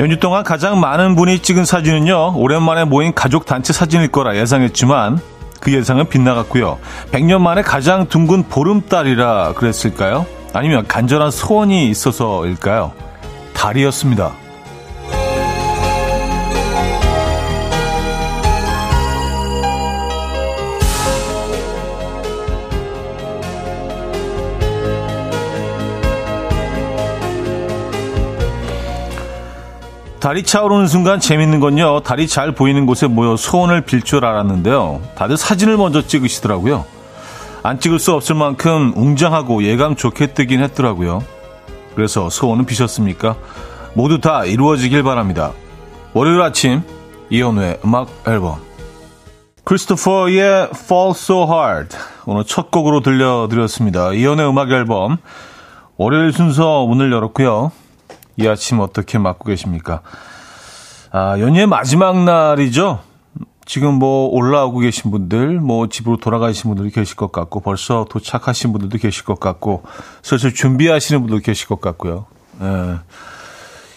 연휴 동안 가장 많은 분이 찍은 사진은요, 오랜만에 모인 가족 단체 사진일 거라 예상했지만, 그 예상은 빗나갔고요. 100년 만에 가장 둥근 보름달이라 그랬을까요? 아니면 간절한 소원이 있어서일까요? 달이었습니다. 달이 차오르는 순간 재밌는 건요. 달이 잘 보이는 곳에 모여 소원을 빌 줄 알았는데요. 다들 사진을 먼저 찍으시더라고요. 안 찍을 수 없을 만큼 웅장하고 예감 좋게 뜨긴 했더라고요. 그래서 소원은 비셨습니까? 모두 다 이루어지길 바랍니다. 월요일 아침 이현우의 음악 앨범 크리스토퍼의 Fall So Hard 오늘 첫 곡으로 들려드렸습니다. 이현우의 음악 앨범 월요일 순서 문을 열었고요. 이 아침 어떻게 맞고 계십니까? 아, 연휴의 마지막 날이죠. 지금 뭐 올라오고 계신 분들, 뭐 집으로 돌아가신 분들도 계실 것 같고, 벌써 도착하신 분들도 계실 것 같고, 슬슬 준비하시는 분들도 계실 것 같고요. 예.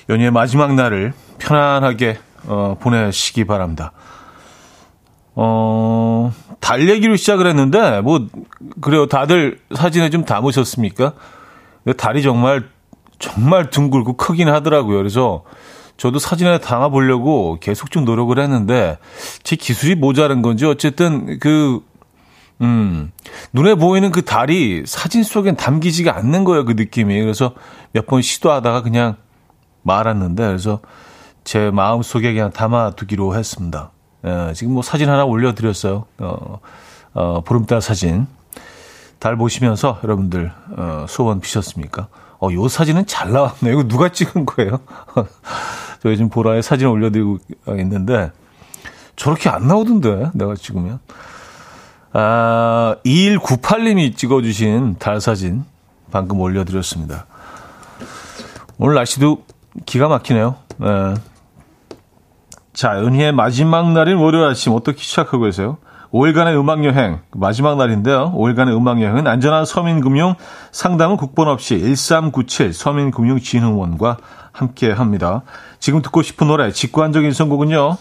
연휴의 마지막 날을 편안하게 어, 보내시기 바랍니다. 어, 달 얘기로 시작을 했는데, 뭐, 그래요. 다들 사진에 좀 담으셨습니까? 달이 정말 정말 둥글고 크긴 하더라고요. 그래서 저도 사진에 담아보려고 계속 좀 노력을 했는데 제 기술이 모자란 건지 어쨌든 그, 음, 눈에 보이는 그 달이 사진 속엔 담기지가 않는 거예요. 그 느낌이. 그래서 몇 번 시도하다가 그냥 말았는데 그래서 제 마음 속에 그냥 담아두기로 했습니다. 예, 지금 뭐 사진 하나 올려드렸어요. 어, 어, 보름달 사진. 달 보시면서 여러분들, 어, 소원 비셨습니까? 어, 요 사진은 잘 나왔네요. 이거 누가 찍은 거예요? 저 요즘 보라에 사진 올려드리고 있는데, 저렇게 안 나오던데, 내가 찍으면. 아, 2198님이 찍어주신 달 사진 방금 올려드렸습니다. 오늘 날씨도 기가 막히네요. 네. 자, 연희의 마지막 날인 월요일 아침 어떻게 시작하고 계세요? 5일간의 음악여행 마지막 날인데요. 5일간의 음악여행은 안전한 서민금융 상담은 국번 없이 1397 서민금융진흥원과 함께 합니다. 지금 듣고 싶은 노래 직관적인 선곡은요.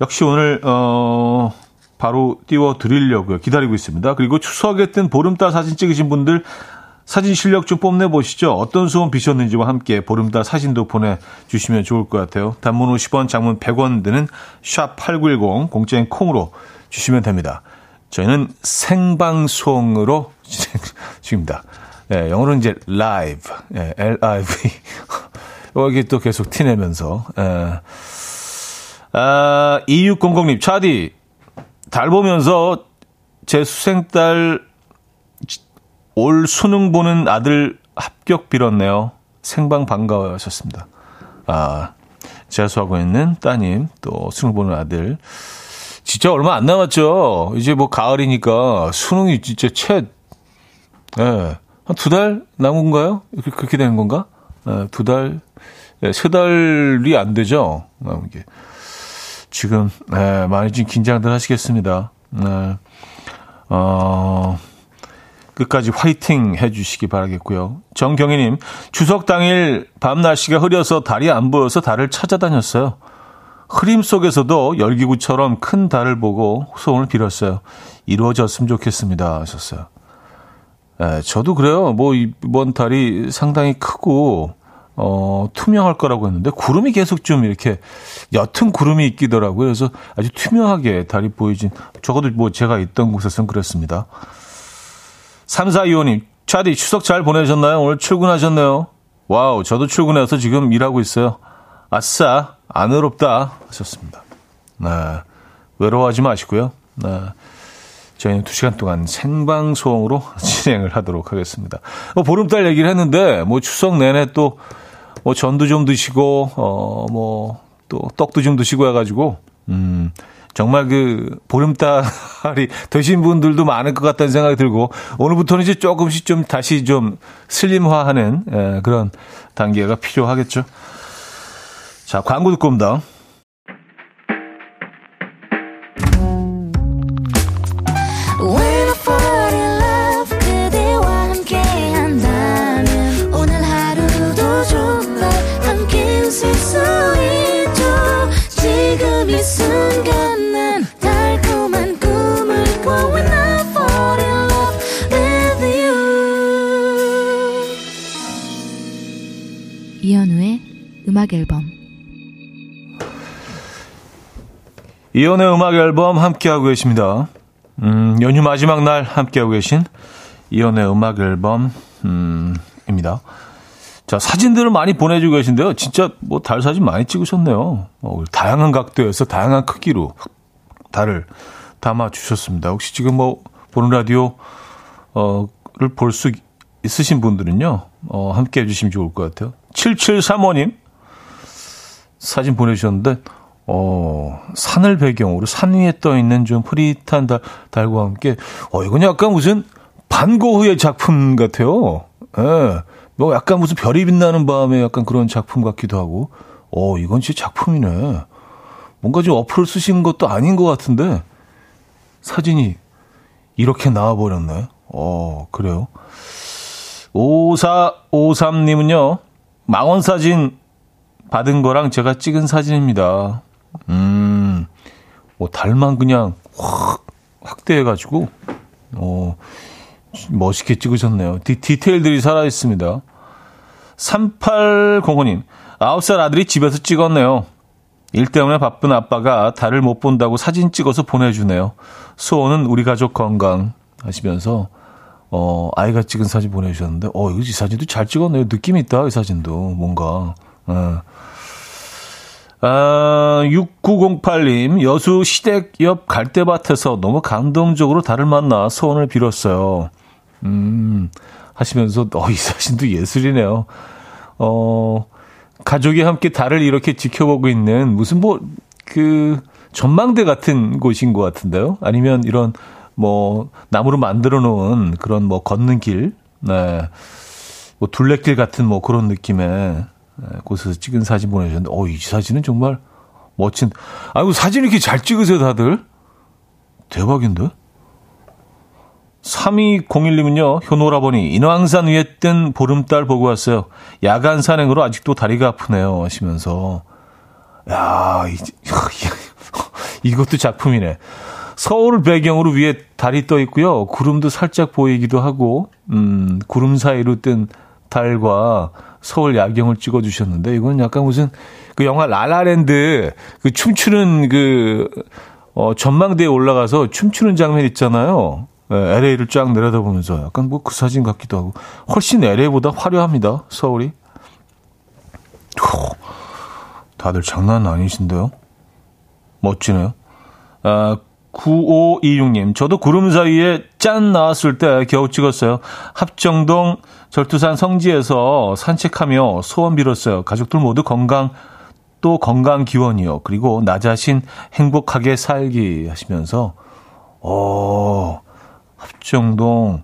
역시 오늘 어 바로 띄워드리려고요. 기다리고 있습니다. 그리고 추석에 뜬 보름달 사진 찍으신 분들 사진 실력 좀 뽐내보시죠. 어떤 소원 비셨는지와 함께 보름달 사진도 보내주시면 좋을 것 같아요. 단문 50원, 장문 100원 드는 샵8910 공짜인 콩으로 주시면 됩니다. 저희는 생방송으로 진행 중입니다. 네, 영어로는 이제 live, 네, L-I-V. 여기 또 계속 티내면서. 네. 아, 2600님, 차디, 달 보면서 제 수생딸 올 수능 보는 아들 합격 빌었네요. 생방 반가워 하셨습니다. 아, 재수하고 있는 따님, 또 수능 보는 아들. 진짜 얼마 안 남았죠. 이제 뭐 가을이니까 수능이 진짜 채, 예, 네, 한두 달 남은 건가요? 그렇게 되는 건가? 네, 두 달, 네, 세 달이 안 되죠. 남은 게. 지금, 네, 많이 좀 긴장들 하시겠습니다. 네, 어, 끝까지 화이팅 해주시기 바라겠고요. 정경희님, 추석 당일 밤 날씨가 흐려서 달이 안 보여서 달을 찾아다녔어요. 흐림 속에서도 열기구처럼 큰 달을 보고 소원을 빌었어요. 이루어졌으면 좋겠습니다. 하셨어요. 예, 저도 그래요. 뭐, 이번 달이 상당히 크고, 어, 투명할 거라고 했는데, 구름이 계속 좀 이렇게 옅은 구름이 있기더라고요. 그래서 아주 투명하게 달이 보이진, 적어도 뭐 제가 있던 곳에서는 그랬습니다. 3425님, 차디 추석 잘 보내셨나요? 오늘 출근하셨네요. wow, 저도 출근해서 지금 일하고 있어요. 아싸, 안 외롭다 하셨습니다. 네. 외로워하지 마시고요. 네. 저희는 두 시간 동안 생방송으로 진행을 하도록 하겠습니다. 뭐 보름달 얘기를 했는데, 뭐 추석 내내 또, 뭐 전도 좀 드시고, 어, 뭐, 또 떡도 좀 드시고 해 가지고, 음, 정말 그 보름달이 되신 분들도 많을 것 같다는 생각이 들고, 오늘부터는 이제 조금씩 좀 다시 좀 슬림화하는 에, 그런 단계가 필요하겠죠. 자, 광고 듣고 옵니다. 음악 앨범. 이연의 음악 앨범 함께하고 계십니다. 음, 연휴 마지막 날 함께하고 계신 이연의 음악 앨범 음, 입니다. 자, 사진들을 많이 보내주고 계신데요. 진짜 뭐 달 사진 많이 찍으셨네요. 어, 다양한 각도에서 다양한 크기로 달을 담아 주셨습니다. 혹시 지금 뭐 보는 라디오 어 를 볼 수 있으신 분들은요. 어, 함께 해 주시면 좋을 것 같아요. 7735님 사진 보내주셨는데 어, 산을 배경으로 산 위에 떠 있는 좀 흐릿한 달, 달과 함께 어, 이건 약간 무슨 반고흐의 작품 같아요. 예. 뭐 약간 무슨 별이 빛나는 밤에 약간 그런 작품 같기도 하고, 어, 이건 진짜 작품이네. 뭔가 좀 어플을 쓰신 것도 아닌 것 같은데, 사진이 이렇게 나와버렸네. 어, 그래요. 5453님은요, 망원 사진 받은 거랑 제가 찍은 사진입니다. 음, 뭐, 달만 그냥 확, 확대해가지고, 어, 멋있게 찍으셨네요. 디, 디테일들이 살아있습니다. 3805님, 9살 아들이 집에서 찍었네요. 일 때문에 바쁜 아빠가 달을 못 본다고 사진 찍어서 보내주네요. 소원은 우리 가족 건강 하시면서, 어, 아이가 찍은 사진 보내주셨는데, 어, 이거 이 사진도 잘 찍었네요. 느낌 있다, 이 사진도. 뭔가. 어. 아, 6908님, 여수 시댁 옆 갈대밭에서 너무 감동적으로 달을 만나 소원을 빌었어요. 음, 하시면서, 어, 이 사진도 예술이네요. 어, 가족이 함께 달을 이렇게 지켜보고 있는 무슨 뭐, 그, 전망대 같은 곳인 것 같은데요? 아니면 이런, 뭐, 나무로 만들어 놓은 그런 뭐, 걷는 길, 네. 뭐, 둘레길 같은 뭐, 그런 느낌의 곳에서 찍은 사진 보내주셨는데, 어, 이 사진은 정말 멋진, 아이고, 사진 이렇게 잘 찍으세요, 다들? 대박인데? 3201님은요, 효노라버니, 인왕산 위에 뜬 보름달 보고 왔어요. 야간 산행으로 아직도 다리가 아프네요. 하시면서. 야, 이, 이것도 작품이네. 서울 배경으로 위에 달이 떠 있고요. 구름도 살짝 보이기도 하고, 음, 구름 사이로 뜬 달과 서울 야경을 찍어 주셨는데, 이건 약간 무슨 그 영화 라라랜드 그 춤추는 그, 어, 전망대에 올라가서 춤추는 장면 있잖아요. LA를 예, 쫙 내려다보면서 약간 뭐 그 사진 같기도 하고 훨씬 LA보다 화려합니다. 서울이. 다들 장난 아니신데요? 멋지네요. 아, 9526님, 저도 구름 사이에 짠 나왔을 때 겨우 찍었어요. 합정동 절두산 성지에서 산책하며 소원 빌었어요. 가족들 모두 건강, 또 건강 기원이요. 그리고 나 자신 행복하게 살기 하시면서, 어, 합정동,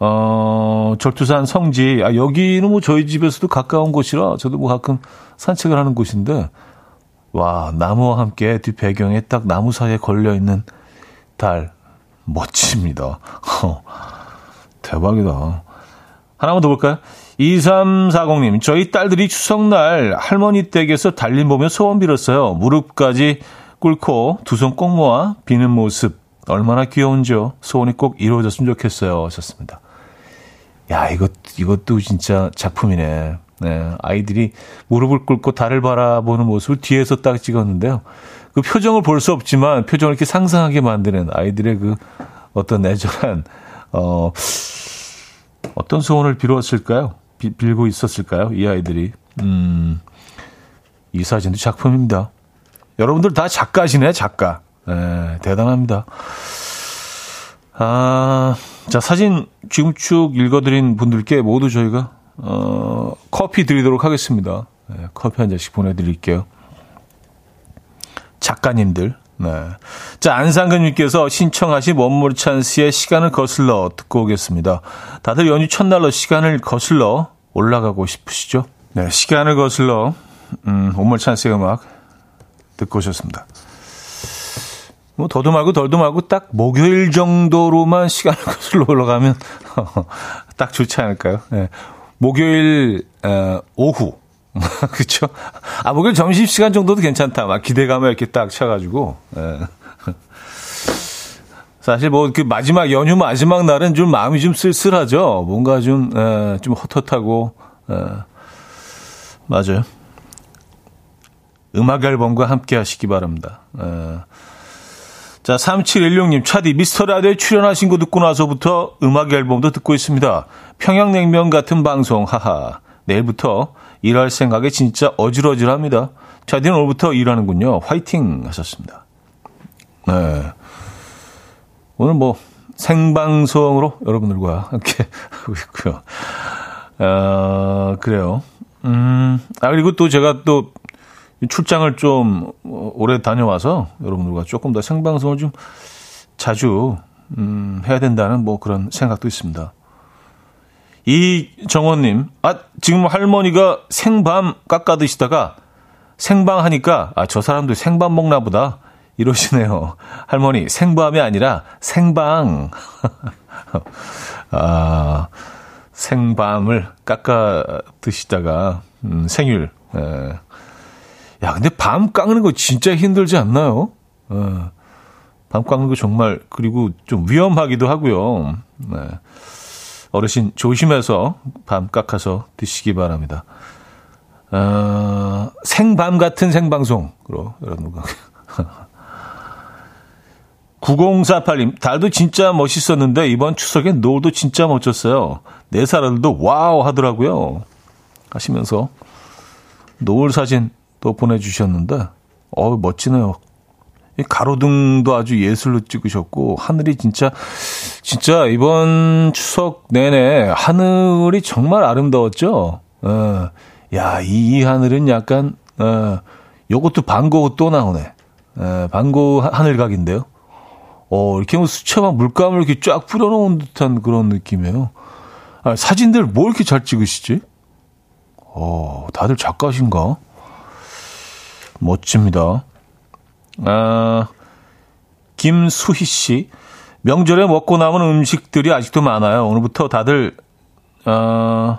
어, 절두산 성지. 아, 여기는 뭐 저희 집에서도 가까운 곳이라 저도 뭐 가끔 산책을 하는 곳인데, 와, 나무와 함께 뒷배경에 딱 나무 사이에 걸려있는 달. 멋집니다. 대박이다. 하나만 더 볼까요? 2340님, 저희 딸들이 추석날 할머니 댁에서 달림 보며 소원 빌었어요. 무릎까지 꿇고 두 손 꼭 모아 비는 모습. 얼마나 귀여운지요. 소원이 꼭 이루어졌으면 좋겠어요. 하셨습니다. 야, 이것, 이것도 진짜 작품이네. 네. 아이들이 무릎을 꿇고 달을 바라보는 모습을 뒤에서 딱 찍었는데요. 그 표정을 볼 수 없지만 표정을 이렇게 상상하게 만드는 아이들의 그 어떤 내절한, 어, 어떤 소원을 빌었을까요? 비, 빌고 있었을까요? 이 아이들이. 음, 이 사진도 작품입니다. 여러분들 다 작가시네, 작가. 네, 대단합니다. 아, 자, 사진 지금 쭉 읽어드린 분들께 모두 저희가, 어, 커피 드리도록 하겠습니다. 네, 커피 한 잔씩 보내드릴게요. 작가님들. 네. 자, 안상근님께서 신청하신 원물 찬스의 시간을 거슬러 듣고 오겠습니다. 다들 연휴 첫날로 시간을 거슬러 올라가고 싶으시죠? 네, 시간을 거슬러, 음, 원물 찬스의 음악 듣고 오셨습니다. 뭐 더도 말고 덜도 말고 딱 목요일 정도로만 시간을 거슬러 올라가면 딱 좋지 않을까요? 네. 목요일 어, 오후 그렇죠? 아 목요일 점심 시간 정도도 괜찮다. 막 기대감을 이렇게 딱 쳐가지고. 네. 사실 뭐 그 마지막 연휴 마지막 날은 좀 마음이 좀 쓸쓸하죠. 뭔가 좀좀 헛헛하고 에, 맞아요. 음악 앨범과 함께 하시기 바랍니다. 에. 자, 3716님, 차디 미스터 라디오에 출연하신 거 듣고 나서부터 음악 앨범도 듣고 있습니다. 평양냉면 같은 방송, 하하. 내일부터 일할 생각에 진짜 어질어질합니다. 차디는 오늘부터 일하는군요. 화이팅 하셨습니다. 네. 오늘 뭐 생방송으로 여러분들과 함께 하고 있고요. 어, 그래요. 음, 아, 그리고 또 제가 또 출장을 좀 오래 다녀와서 여러분들과 조금 더 생방송을 좀 자주, 음, 해야 된다는 뭐 그런 생각도 있습니다. 이정원님, 아, 지금 할머니가 생밤 깎아 드시다가 생방 하니까, 아, 저 사람도 생밤 먹나 보다. 이러시네요. 할머니, 생밤이 아니라 생방. 아, 생밤을 깎아 드시다가, 음, 생일. 에. 예. 야, 근데 밤 깎는 거 진짜 힘들지 않나요? 에. 예. 밤 깎는 거 정말, 그리고 좀 위험하기도 하고요. 네. 어르신 조심해서 밤 깎아서 드시기 바랍니다. 어, 생밤 같은 생방송으로 여러분과 9048님, 달도 진짜 멋있었는데 이번 추석엔 노을도 진짜 멋졌어요. 네 살아들도 wow 하더라고요. 하시면서 노을 사진 또 보내주셨는데, 어 멋지네요. 이 가로등도 아주 예술로 찍으셨고, 하늘이 진짜, 진짜 이번 추석 내내 하늘이 정말 아름다웠죠? 어, 야, 이, 이 하늘은 약간, 어, 요것도 반고 또 나오네. 어, 반고 하늘각인데요. 어, 이렇게 뭐 수채화 물감을 이렇게 쫙 뿌려놓은 듯한 그런 느낌이에요. 아, 사진들 뭐 이렇게 잘 찍으시지? 어, 다들 작가신가? 멋집니다. 아, 김수희 씨. 명절에 먹고 남은 음식들이 아직도 많아요. 오늘부터 다들, 어,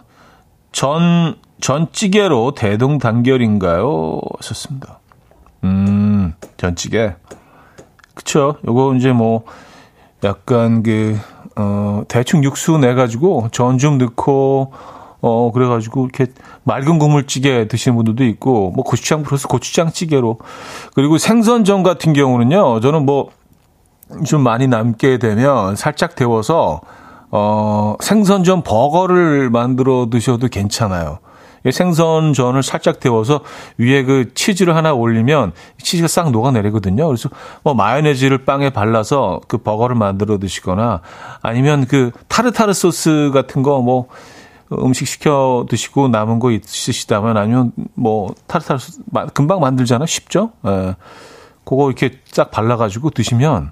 전, 전찌개로 대동단결인가요? 하셨습니다. 음, 전찌개. 그쵸. 요거 이제 뭐, 약간 그, 어, 대충 육수 내가지고 전 좀 넣고, 어, 그래가지고 이렇게 맑은 국물찌개 드시는 분들도 있고, 뭐 고추장 플러스 고추장찌개로. 그리고 생선전 같은 경우는요, 저는 뭐, 좀 많이 남게 되면 살짝 데워서, 어, 생선전 버거를 만들어 드셔도 괜찮아요. 생선전을 살짝 데워서 위에 그 치즈를 하나 올리면 치즈가 싹 녹아내리거든요. 그래서 뭐 마요네즈를 빵에 발라서 그 버거를 만들어 드시거나 아니면 그 타르타르 소스 같은 거 뭐 음식 시켜 드시고 남은 거 있으시다면 아니면 뭐 소스 금방 만들잖아요. 쉽죠? 예. 그거 이렇게 쫙 발라가지고 드시면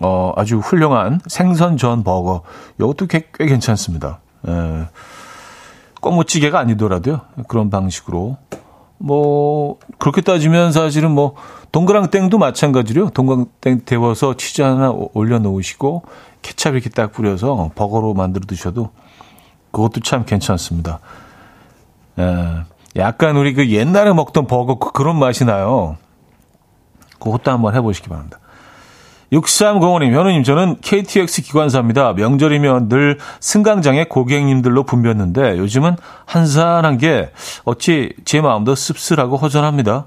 어, 아주 훌륭한 생선전 버거. 이것도 꽤, 꽤 괜찮습니다. 예. 껌무찌개가 아니더라도요. 그런 방식으로. 뭐, 그렇게 따지면 사실은 뭐, 동그랑땡도 마찬가지로 동그랑땡 데워서 치즈 하나 올려 놓으시고, 케찹 이렇게 딱 뿌려서 버거로 만들어 드셔도 그것도 참 괜찮습니다. 에, 약간 우리 그 옛날에 먹던 버거 그 그런 맛이 나요. 그것도 한번 해보시기 바랍니다. 6305님, 현우님, 저는 KTX 기관사입니다. 명절이면 늘 승강장에 고객님들로 붐볐는데 요즘은 한산한 게 어찌 제 마음도 씁쓸하고 허전합니다.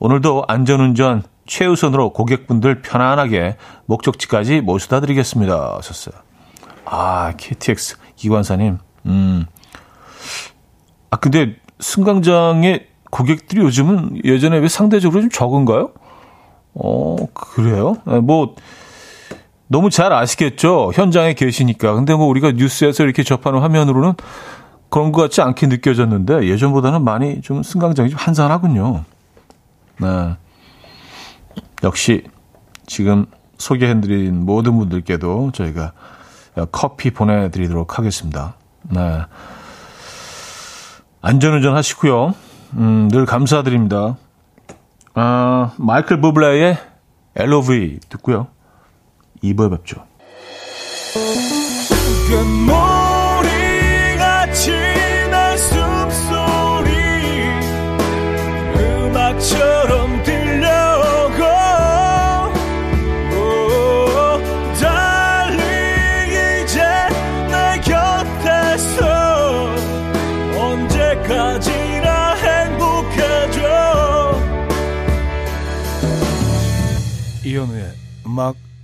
오늘도 안전운전 최우선으로 고객분들 편안하게 목적지까지 모셔다 드리겠습니다. 하셨어요. 아, KTX 기관사님. 음. 아, 근데 승강장에 고객들이 요즘은 예전에 왜 상대적으로 좀 적은가요? 어, 그래요? 네, 뭐, 너무 잘 아시겠죠? 현장에 계시니까. 근데 뭐 우리가 뉴스에서 이렇게 접하는 화면으로는 그런 것 같지 않게 느껴졌는데 예전보다는 많이 좀 승강장이 좀 한산하군요. 네. 역시 지금 소개해드린 모든 분들께도 저희가 커피 보내드리도록 하겠습니다. 네. 안전운전 하시고요. 음, 늘 감사드립니다. 아, 마이클 부블레의 LOV 듣고요. 2부에 뵙죠.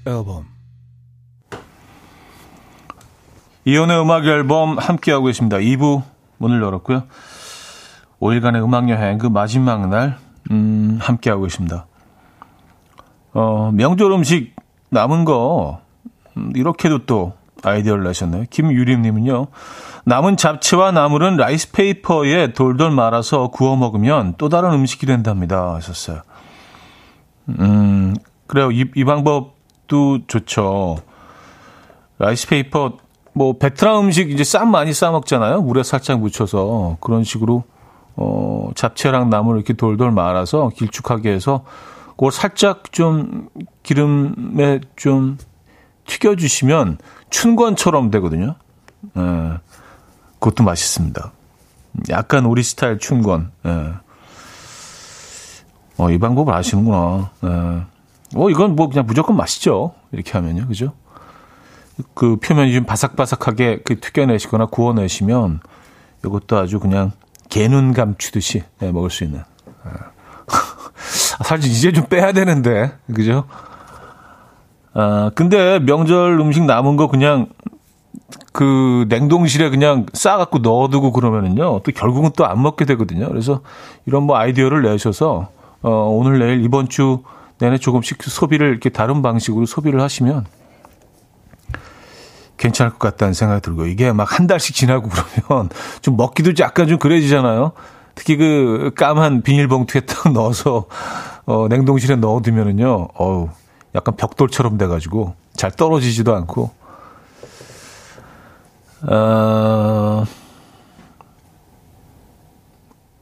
앨범 이현우의 음악 앨범 함께하고 계십니다. 2부 문을 열었고요. 5일간의 음악 여행 그 마지막 날 음, 함께하고 계십니다. 어, 명절 음식 남은 거 음, 이렇게도 또 아이디어를 내셨네요. 김유림님은요. 남은 잡채와 나물은 rice paper에 돌돌 말아서 구워 먹으면 또 다른 음식이 된답니다. 하셨어요. 음, 그래요. 이, 이 방법 도 좋죠. rice paper, 뭐, 베트남 음식 이제 쌈 많이 싸 먹잖아요. 물에 살짝 묻혀서. 그런 식으로, 어, 잡채랑 나물 이렇게 돌돌 말아서 길쭉하게 해서 그걸 살짝 좀 기름에 좀 튀겨 주시면 춘권처럼 되거든요. 예. 그것도 맛있습니다. 약간 우리 스타일 춘권. 예. 어, 이 방법을 아시는구나. 예. 어, 이건 뭐 그냥 무조건 맛있죠. 이렇게 하면요. 그죠? 그 표면이 좀 바삭바삭하게 그 튀겨내시거나 구워내시면 이것도 아주 그냥 개눈 감추듯이 예, 먹을 수 있는. 예. 사실 이제 좀 빼야 되는데, 그죠? 아, 근데 명절 음식 남은 거 그냥 그 냉동실에 그냥 싸갖고 넣어두고 그러면은요, 또 결국은 또 안 먹게 되거든요. 그래서 이런 뭐 아이디어를 내셔서, 어, 오늘 내일 이번 주 내내 조금씩 소비를 이렇게 다른 방식으로 소비를 하시면 괜찮을 것 같다는 생각이 들고, 이게 막 한 달씩 지나고 그러면 좀 먹기도 약간 좀 그래지잖아요. 특히 그 까만 비닐봉투에 딱 넣어서, 어, 냉동실에 넣어두면은요, 어우, 약간 벽돌처럼 돼가지고 잘 떨어지지도 않고. 어,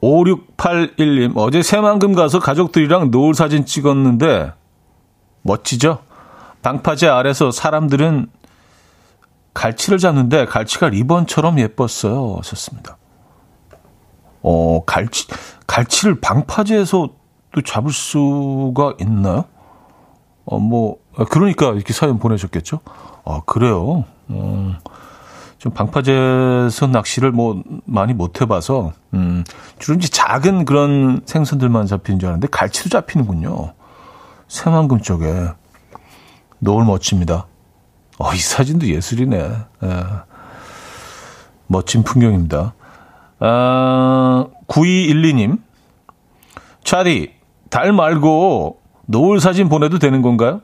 5681님, 어제 새만금 가서 가족들이랑 노을 사진 찍었는데, 멋지죠? 방파제 아래서 사람들은 갈치를 잡는데, 갈치가 리본처럼 예뻤어요. 하셨습니다. 어, 갈치, 갈치를 방파제에서 또 잡을 수가 있나요? 어, 뭐, 아, 그러니까 이렇게 사연 보내셨겠죠? 아, 그래요. 음, 좀 방파제선 낚시를 뭐 많이 못 해봐서, 음, 주로 이제 작은 그런 생선들만 잡히는 줄 알았는데 갈치도 잡히는군요. 새만금 쪽에. 노을 멋집니다. 어, 이 사진도 예술이네. 예. 멋진 풍경입니다. 아, 9212님. 차디, 달 말고 노을 사진 보내도 되는 건가요?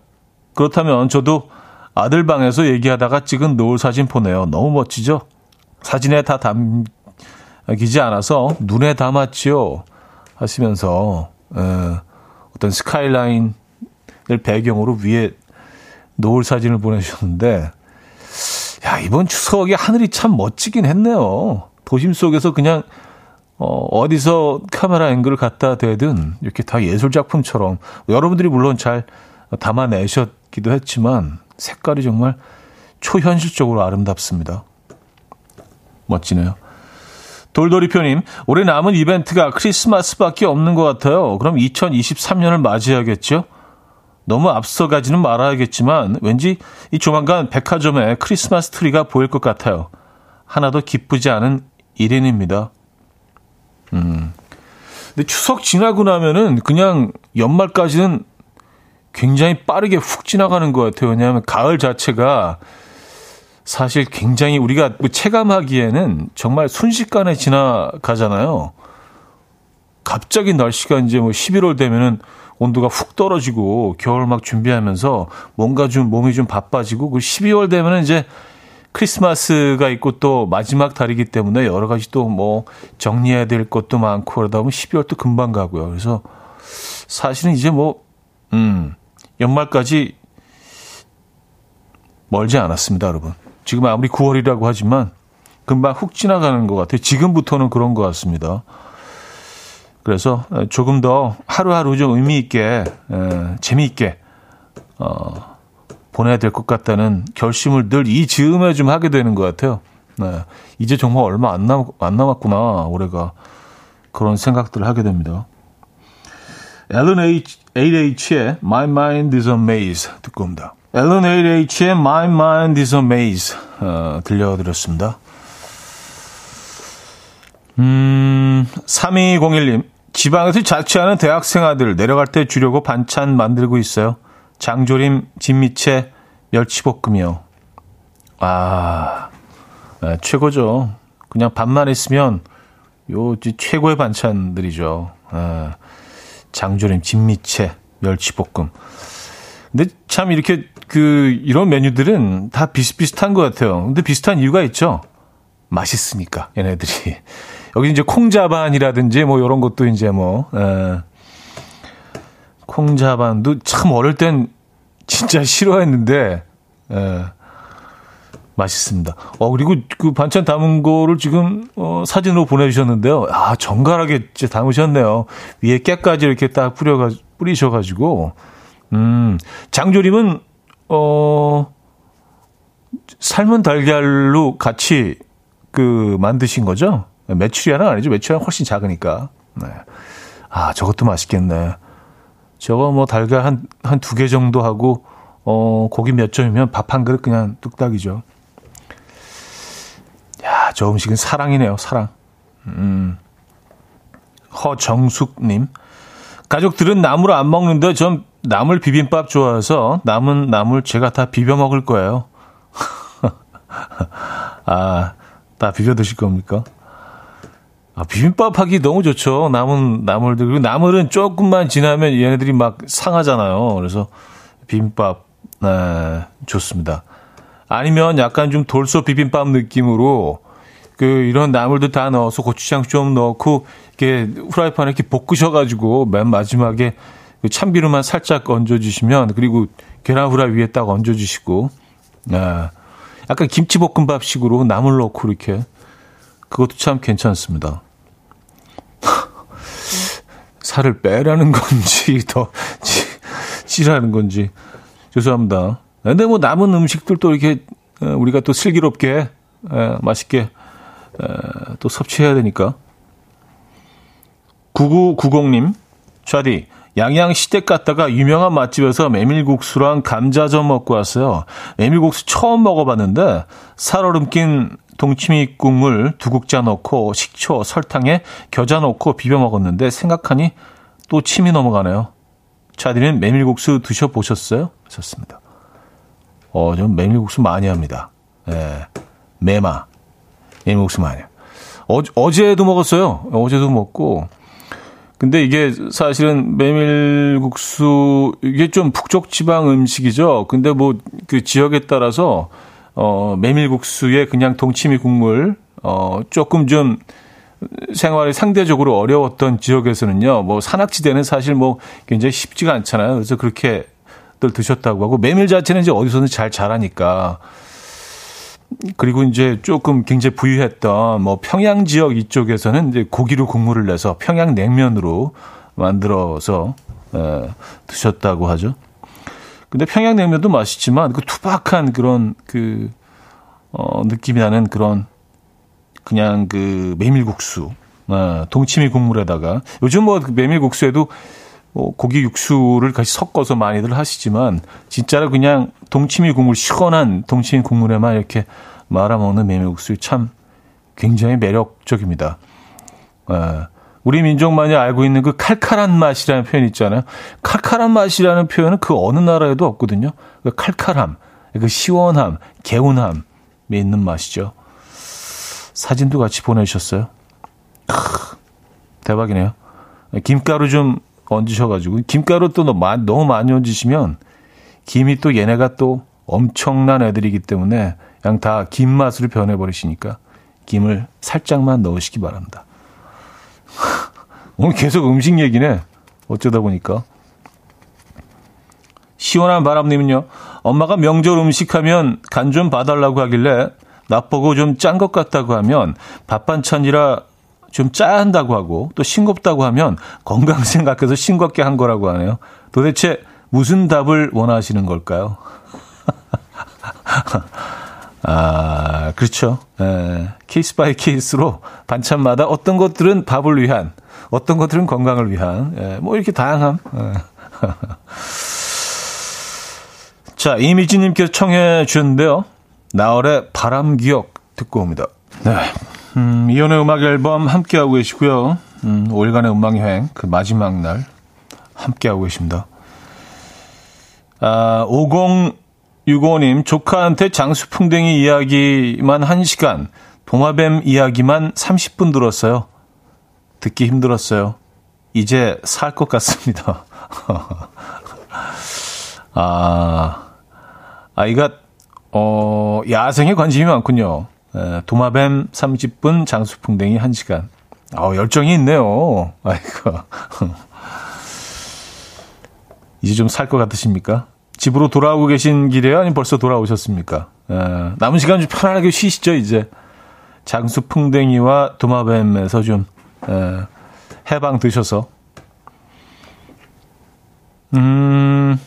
그렇다면 저도 아들 방에서 얘기하다가 찍은 노을 사진 보내요. 너무 멋지죠? 사진에 다 담기지 않아서 눈에 담았지요. 하시면서 에, 어떤 스카이라인을 배경으로 위에 노을 사진을 보내주셨는데 야 이번 추석에 하늘이 참 멋지긴 했네요. 도심 속에서 그냥 어, 어디서 카메라 앵글을 갖다 대든 이렇게 다 예술 작품처럼 여러분들이 물론 잘 담아내셨기도 했지만 색깔이 정말 초현실적으로 아름답습니다. 멋지네요. 돌돌이표님, 올해 남은 이벤트가 크리스마스밖에 없는 것 같아요. 그럼 2023년을 맞이해야겠죠? 너무 앞서가지는 말아야겠지만 왠지 이 조만간 백화점에 크리스마스 트리가 보일 것 같아요. 하나도 기쁘지 않은 일인입니다. 음. 근데 추석 지나고 나면은 그냥 연말까지는 굉장히 빠르게 훅 지나가는 것 같아요. 왜냐하면 가을 자체가 사실 굉장히 우리가 뭐 체감하기에는 정말 순식간에 지나가잖아요. 갑자기 날씨가 이제 뭐 11월 되면은 온도가 훅 떨어지고 겨울 막 준비하면서 뭔가 좀 몸이 좀 바빠지고 그 12월 되면은 이제 크리스마스가 있고 또 마지막 달이기 때문에 여러 가지 또 뭐 정리해야 될 것도 많고 그러다 보면 12월 도 금방 가고요. 그래서 사실은 이제 뭐, 음, 연말까지 멀지 않았습니다, 여러분. 지금 아무리 9월이라고 하지만 금방 훅 지나가는 것 같아요. 지금부터는 그런 것 같습니다. 그래서 조금 더 하루하루 좀 의미 있게, 에, 재미있게, 어, 보내야 될 것 같다는 결심을 늘 이 즈음에 좀 하게 되는 것 같아요. 네. 이제 정말 얼마 안, 남, 안 남았구나, 올해가. 그런 생각들을 하게 됩니다. 앨런 H, H의 My Mind is a Maze 듣고 옵니다. 앨런 H의 My Mind is a Maze 어, 들려드렸습니다. 음, 3201님. 지방에서 자취하는 대학생 아들 내려갈 때 주려고 반찬 만들고 있어요. 장조림 진미채 멸치볶음이요. 아, 네, 최고죠. 그냥 밥만 있으면 요 최고의 반찬들이죠. 네, 장조림 진미채 멸치볶음. 근데 참 이렇게 그 이런 메뉴들은 다 비슷비슷한 것 같아요. 근데 비슷한 이유가 있죠. 맛있으니까 얘네들이 여기 이제 콩자반이라든지 뭐 이런 것도 이제 뭐 에, 콩자반도 참 어릴 땐 진짜 싫어했는데 에, 맛있습니다. 어 그리고 그 반찬 담은 거를 지금 어, 사진으로 보내주셨는데요. 아 정갈하게 진짜 담으셨네요. 위에 깨까지 이렇게 딱 뿌려가 뿌리셔가지고 음 장조림은 어 삶은 달걀로 같이 그 만드신 거죠? 메추리알은 아니죠. 메추리알은 훨씬 작으니까. 네. 아, 저것도 맛있겠네. 저거 뭐 달걀 한, 한 두 개 정도 하고, 어, 고기 몇 점이면 밥 한 그릇 그냥 뚝딱이죠. 야, 저 음식은 사랑이네요, 사랑. 음. 허정숙님. 가족들은 나물 안 먹는데 전 나물 비빔밥 좋아해서 남은 나물 제가 다 비벼 먹을 거예요. 아, 다 비벼 드실 겁니까? 아, 비빔밥 하기 너무 좋죠. 남은 나물들. 그리고 나물은 조금만 지나면 얘네들이 막 상하잖아요. 그래서 비빔밥, 네, 좋습니다. 아니면 약간 좀 돌솥 비빔밥 느낌으로 그 이런 나물들 다 넣어서 고추장 좀 넣고 이렇게 후라이팬에 이렇게 볶으셔가지고 맨 마지막에 그 참기름만 살짝 얹어주시면 그리고 계란 후라이 위에 딱 얹어주시고 네. 약간 김치볶음밥식으로 나물 넣고 이렇게 그것도 참 괜찮습니다. 살을 빼라는 건지 더 찌라는 건지 죄송합니다. 근데 뭐 남은 음식들도 이렇게 어, 우리가 또 슬기롭게 맛있게 또 섭취해야 되니까. 9990님, 샤디, 양양 시댁 갔다가 유명한 맛집에서 메밀국수랑 감자전 먹고 왔어요. 메밀국수 처음 먹어봤는데 살얼음 낀 동치미 국물 두 국자 넣고 식초, 설탕에 겨자 넣고 비벼 먹었는데 생각하니 또 침이 넘어가네요. 차디는 메밀국수 드셔보셨어요? 좋습니다. 어, 좀 메밀국수 많이 합니다. 예, 메마. 메밀국수 많이. 어, 어제도 먹었어요. 어제도 먹고. 근데 이게 사실은 메밀국수 이게 좀 북쪽 지방 음식이죠. 근데 뭐 그 지역에 따라서 어 메밀국수에 그냥 동치미 국물 어 조금 좀 생활이 상대적으로 어려웠던 지역에서는요. 뭐 산악지대는 사실 뭐 굉장히 쉽지가 않잖아요. 그래서 그렇게들 드셨다고 하고 메밀 자체는 이제 어디서든 잘 자라니까 그리고 이제 조금 굉장히 부유했던 뭐 평양 지역 이쪽에서는 이제 고기로 국물을 내서 평양 냉면으로 만들어서 에, 드셨다고 하죠. 근데 평양 냉면도 맛있지만 그 투박한 그런 그 어, 느낌이 나는 그런 그냥 그 메밀국수, 어, 동치미 국물에다가 요즘 뭐그 메밀국수에도 뭐 고기 육수를 같이 섞어서 많이들 하시지만 진짜로 그냥 동치미 국물 시원한 동치미 국물에만 이렇게 말아먹는 메밀국수 참 굉장히 매력적입니다. 에, 우리 민족만이 알고 있는 그 칼칼한 맛이라는 표현 있잖아요. 칼칼한 맛이라는 표현은 그 어느 나라에도 없거든요. 그 칼칼함, 그 시원함, 개운함이 있는 맛이죠. 사진도 같이 보내주셨어요. 크, 대박이네요. 김가루 좀 얹으셔가지고 김가루 또 너무 많이 얹으시면 김이 또 얘네가 또 엄청난 애들이기 때문에 그냥 다 김 맛으로 변해버리시니까 김을 살짝만 넣으시기 바랍니다. 오늘 계속 음식 얘기네. 어쩌다 보니까. 시원한 바람님은요. 엄마가 명절 음식하면 간 좀 봐달라고 하길래 나보고 좀 짠 것 같다고 하면 밥 반찬이라 좀 짜한다고 하고 또 싱겁다고 하면 건강 생각해서 싱겁게 한 거라고 하네요. 도대체 무슨 답을 원하시는 걸까요? 아, 그렇죠. 에, case by case로 반찬마다 어떤 것들은 밥을 위한, 어떤 것들은 건강을 위한, 에, 뭐 이렇게 다양함. 자, 이미지님께서 청해 주셨는데요. 나얼의 바람 기억 듣고 옵니다. 네. 음, 이현우의 음악 앨범 함께하고 계시고요. 음, 5일간의 음악 여행 그 마지막 날 함께하고 계십니다. 아, 5065님, 조카한테 장수풍뎅이 이야기만 1시간, 동화뱀 이야기만 30분 들었어요. 듣기 힘들었어요. 이제 살 것 같습니다. 아, 아이가, 어, 야생에 관심이 많군요. 도마뱀 30분, 장수풍뎅이 1시간. 아 열정이 있네요. 아이고. 이제 좀 살 것 같으십니까? 집으로 돌아오고 계신 길이에요? 아니면 벌써 돌아오셨습니까? 에, 남은 시간 좀 편안하게 쉬시죠, 이제. 장수풍뎅이와 도마뱀에서 좀 에, 해방 드셔서. 음,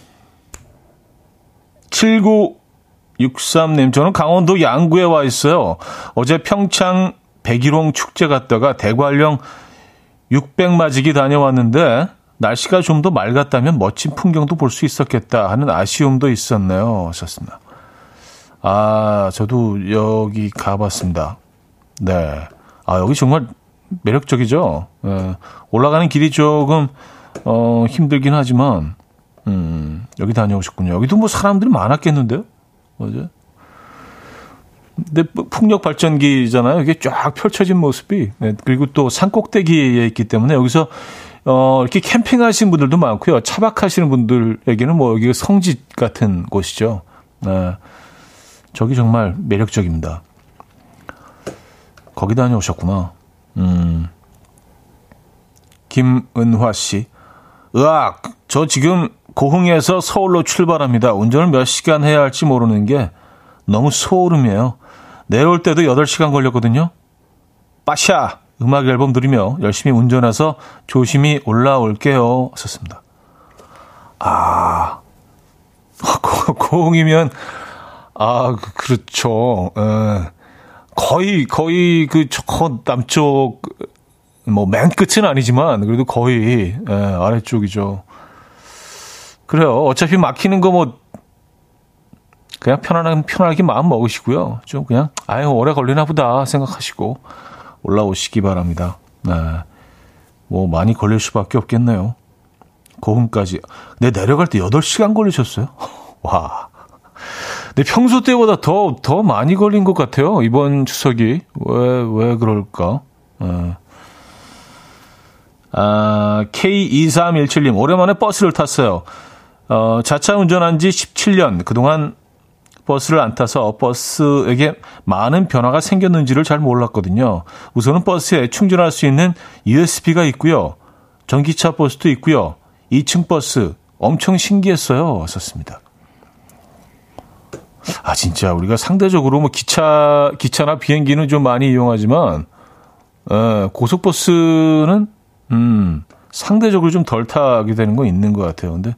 79 63님, 저는 강원도 양구에 와 있어요. 어제 평창 백일홍 축제 갔다가 대관령 600마지기 다녀왔는데 날씨가 좀 더 맑았다면 멋진 풍경도 볼 수 있었겠다 하는 아쉬움도 있었네요. 하셨습니다. 아, 저도 여기 가봤습니다. 네. 아, 여기 정말 매력적이죠. 네. 올라가는 길이 조금, 어, 힘들긴 하지만, 음, 여기 다녀오셨군요. 여기도 뭐 사람들이 많았겠는데요? 뭐죠? 근데 뭐 풍력 발전기잖아요. 이게 쫙 펼쳐진 모습이 네, 그리고 또 산꼭대기에 있기 때문에 여기서 어, 이렇게 캠핑하시는 분들도 많고요. 차박하시는 분들에게는 뭐 여기가 성지 같은 곳이죠. 네, 저기 정말 매력적입니다. 거기 다녀오셨구나. 음. 김은화 씨. 으악! 저 지금 고흥에서 서울로 출발합니다. 운전을 몇 시간 해야 할지 모르는 게 너무 소름이에요. 내려올 때도 8시간 걸렸거든요. 빠샤! 음악 앨범 들으며 열심히 운전해서 조심히 올라올게요. 썼습니다. 아, 고, 고흥이면, 아, 그, 그렇죠. 에, 거의, 거의 그 저 남쪽, 뭐, 맨 끝은 아니지만, 그래도 거의, 에, 아래쪽이죠. 그래요. 어차피 막히는 거 뭐, 그냥 편안하게, 편하게 마음 먹으시고요. 좀 그냥, 아유, 오래 걸리나 보다 생각하시고 올라오시기 바랍니다. 네. 뭐, 많이 걸릴 수밖에 없겠네요. 고흥까지. 내 내려갈 때 8시간 걸리셨어요? 와. 근데 평소 때보다 더, 더 많이 걸린 것 같아요. 이번 추석이. 왜, 왜 그럴까? 네. 아, K2317님, 오랜만에 버스를 탔어요. 어, 자차 운전한 지 17년 그동안 버스를 안 타서 버스에게 많은 변화가 생겼는지를 잘 몰랐거든요. 우선은 버스에 충전할 수 있는 USB가 있고요. 전기차 버스도 있고요. 2층 버스 엄청 신기했어요. 썼습니다. 아 진짜 우리가 상대적으로 뭐 기차 기차나 비행기는 좀 많이 이용하지만 에, 고속버스는 음 상대적으로 좀 덜 타게 되는 건 있는 것 같아요. 근데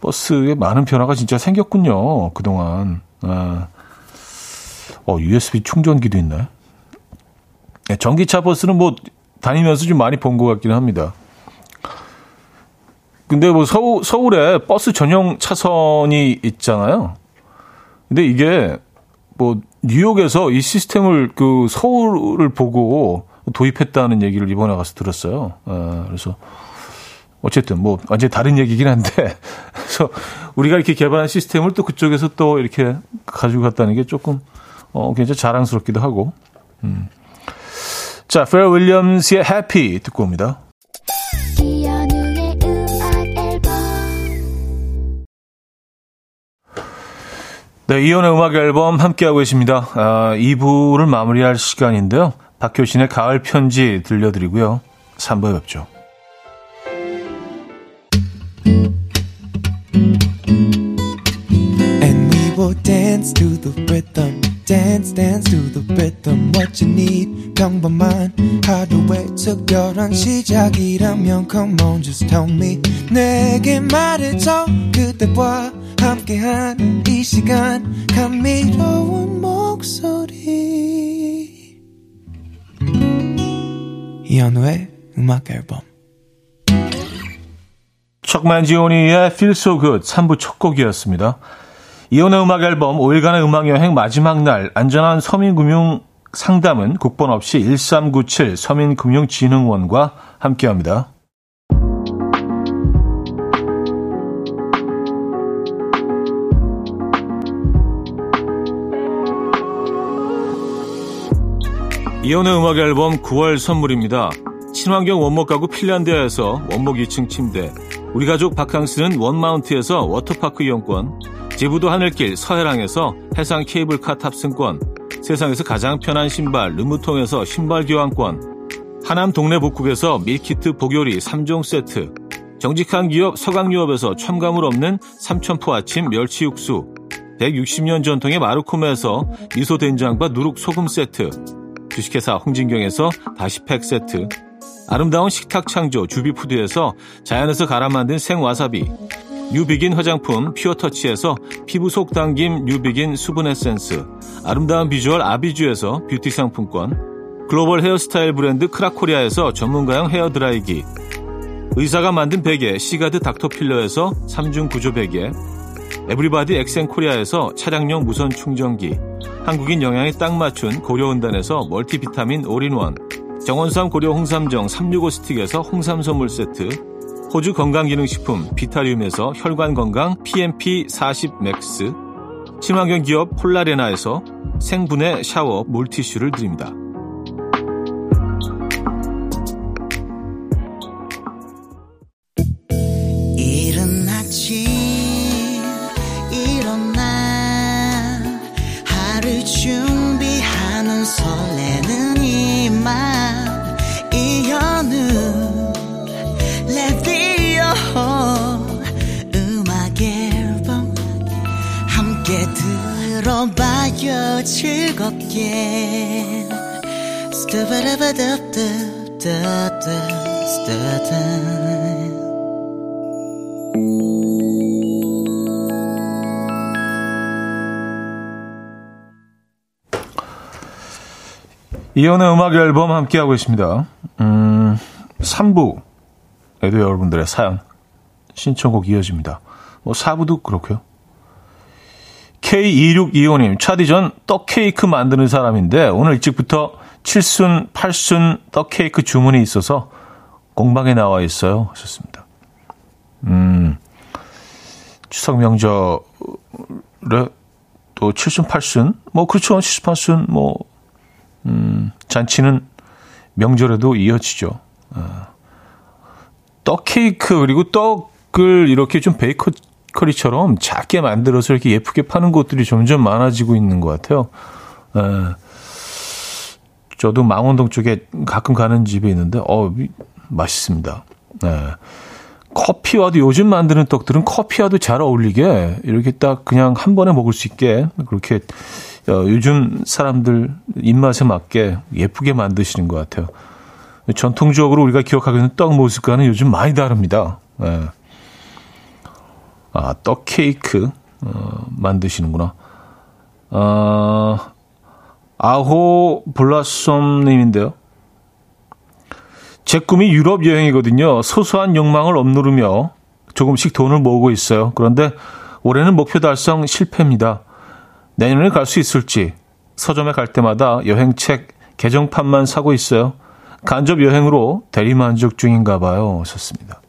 버스에 많은 변화가 진짜 생겼군요. 그동안. 아. 어, USB 충전기도 있네. 네, 전기차 버스는 뭐 다니면서 좀 많이 본 것 같기는 합니다. 근데 뭐 서울, 서울에 버스 전용 차선이 있잖아요. 근데 이게 뭐 뉴욕에서 이 시스템을 그 서울을 보고 도입했다는 얘기를 이번에 가서 들었어요. 아, 그래서 어쨌든 뭐 완전히 다른 얘기긴 한데 그래서 우리가 이렇게 개발한 시스템을 또 그쪽에서 또 이렇게 가지고 갔다는 게 조금 어 굉장히 자랑스럽기도 하고 음. 자, 페어 윌리엄스의 해피 듣고 옵니다. 네, 이연의 음악 앨범 함께하고 계십니다. 아, 2부를 마무리할 시간인데요. 박효신의 가을 편지 들려드리고요. 3부에 뵙죠. Oh, dance to the rhythm. Dance, dance to the rhythm. What you need, 평범한 하루의 특별한 시작이라면 Come on, just tell me. 내게 말해줘. 그대와 함께한 이 시간. 감미로운 목소리. 이현우의 음악 앨범. 척만지오니의 Feel So Good 3부 첫 곡이었습니다. 이혼의 음악 앨범 5일간의 음악 여행 마지막 날 안전한 서민금융 상담은 국번 없이 1397 서민금융진흥원과 함께합니다. 이현우의 음악 앨범 9월 선물입니다. 친환경 원목 가구 핀란드에서 원목 2층 침대 우리 가족 바캉스는 원마운트에서 워터파크 이용권 제부도 하늘길 서해랑에서 해상 케이블카 탑승권, 세상에서 가장 편한 신발 르무통에서 신발 교환권, 하남 동네 북국에서 밀키트 복요리 3종 세트, 정직한 기업 서강유업에서 첨가물 없는 삼천포 아침 멸치 육수, 160년 전통의 마르코메에서 미소 된장과 누룩 소금 세트, 주식회사 홍진경에서 다시팩 세트, 아름다운 식탁 창조 주비푸드에서 자연에서 갈아 만든 생와사비, 뉴비긴 화장품 퓨어터치에서 피부 속 당김 뉴비긴 수분 에센스, 아름다운 비주얼 아비주에서 뷰티 상품권, 글로벌 헤어스타일 브랜드 크라코리아에서 전문가용 헤어드라이기, 의사가 만든 베개 시가드 닥터필러에서 3중 구조 베개, 에브리바디 엑센코리아에서 차량용 무선 충전기, 한국인 영양에 딱 맞춘 고려은단에서 멀티비타민 올인원, 정원삼 고려 홍삼정 365 스틱에서 홍삼 선물 세트, 호주 건강기능식품 비타리움에서 혈관건강 PMP 40 맥스, 친환경 기업 폴라레나에서 생분해 샤워 물티슈를 드립니다. 즐겁게 이연의 음악 앨범 함께하고 있습니다. 음, 3부에도 여러분들의 사연, 신청곡 이어집니다. 뭐 4부도 그렇고요. K2625님, 차디 전 떡케이크 만드는 사람인데 오늘 일찍부터 7순, 8순 떡케이크 주문이 있어서 공방에 나와 있어요. 하셨습니다. 음, 추석 명절에 또 7순, 8순, 뭐 그렇죠. 78순, 뭐, 음, 잔치는 명절에도 이어지죠. 어. 떡 케이크, 그리고 떡을 이렇게 좀 베이커 커리처럼 작게 만들어서 이렇게 예쁘게 파는 곳들이 점점 많아지고 있는 것 같아요. 에, 예. 저도 망원동 쪽에 가끔 가는 집이 있는데, 어, 맛있습니다. 에. 커피와도 요즘 만드는 떡들은 커피와도 잘 어울리게 이렇게 딱 그냥 한 번에 먹을 수 있게 그렇게 어, 요즘 사람들 입맛에 맞게 예쁘게 만드시는 것 같아요. 전통적으로 우리가 기억하고 있는 떡 모습과는 요즘 많이 다릅니다. 예. 아, 떡 케이크 어, 만드시는구나. 어, 아호 블라썸님인데요. 제 꿈이 유럽 여행이거든요. 소소한 욕망을 억누르며 조금씩 돈을 모으고 있어요. 그런데 올해는 목표 달성 실패입니다. 내년에 갈 수 있을지 서점에 갈 때마다 여행책 개정판만 사고 있어요. 간접 여행으로 대리만족 중인가 봐요. 썼습니다.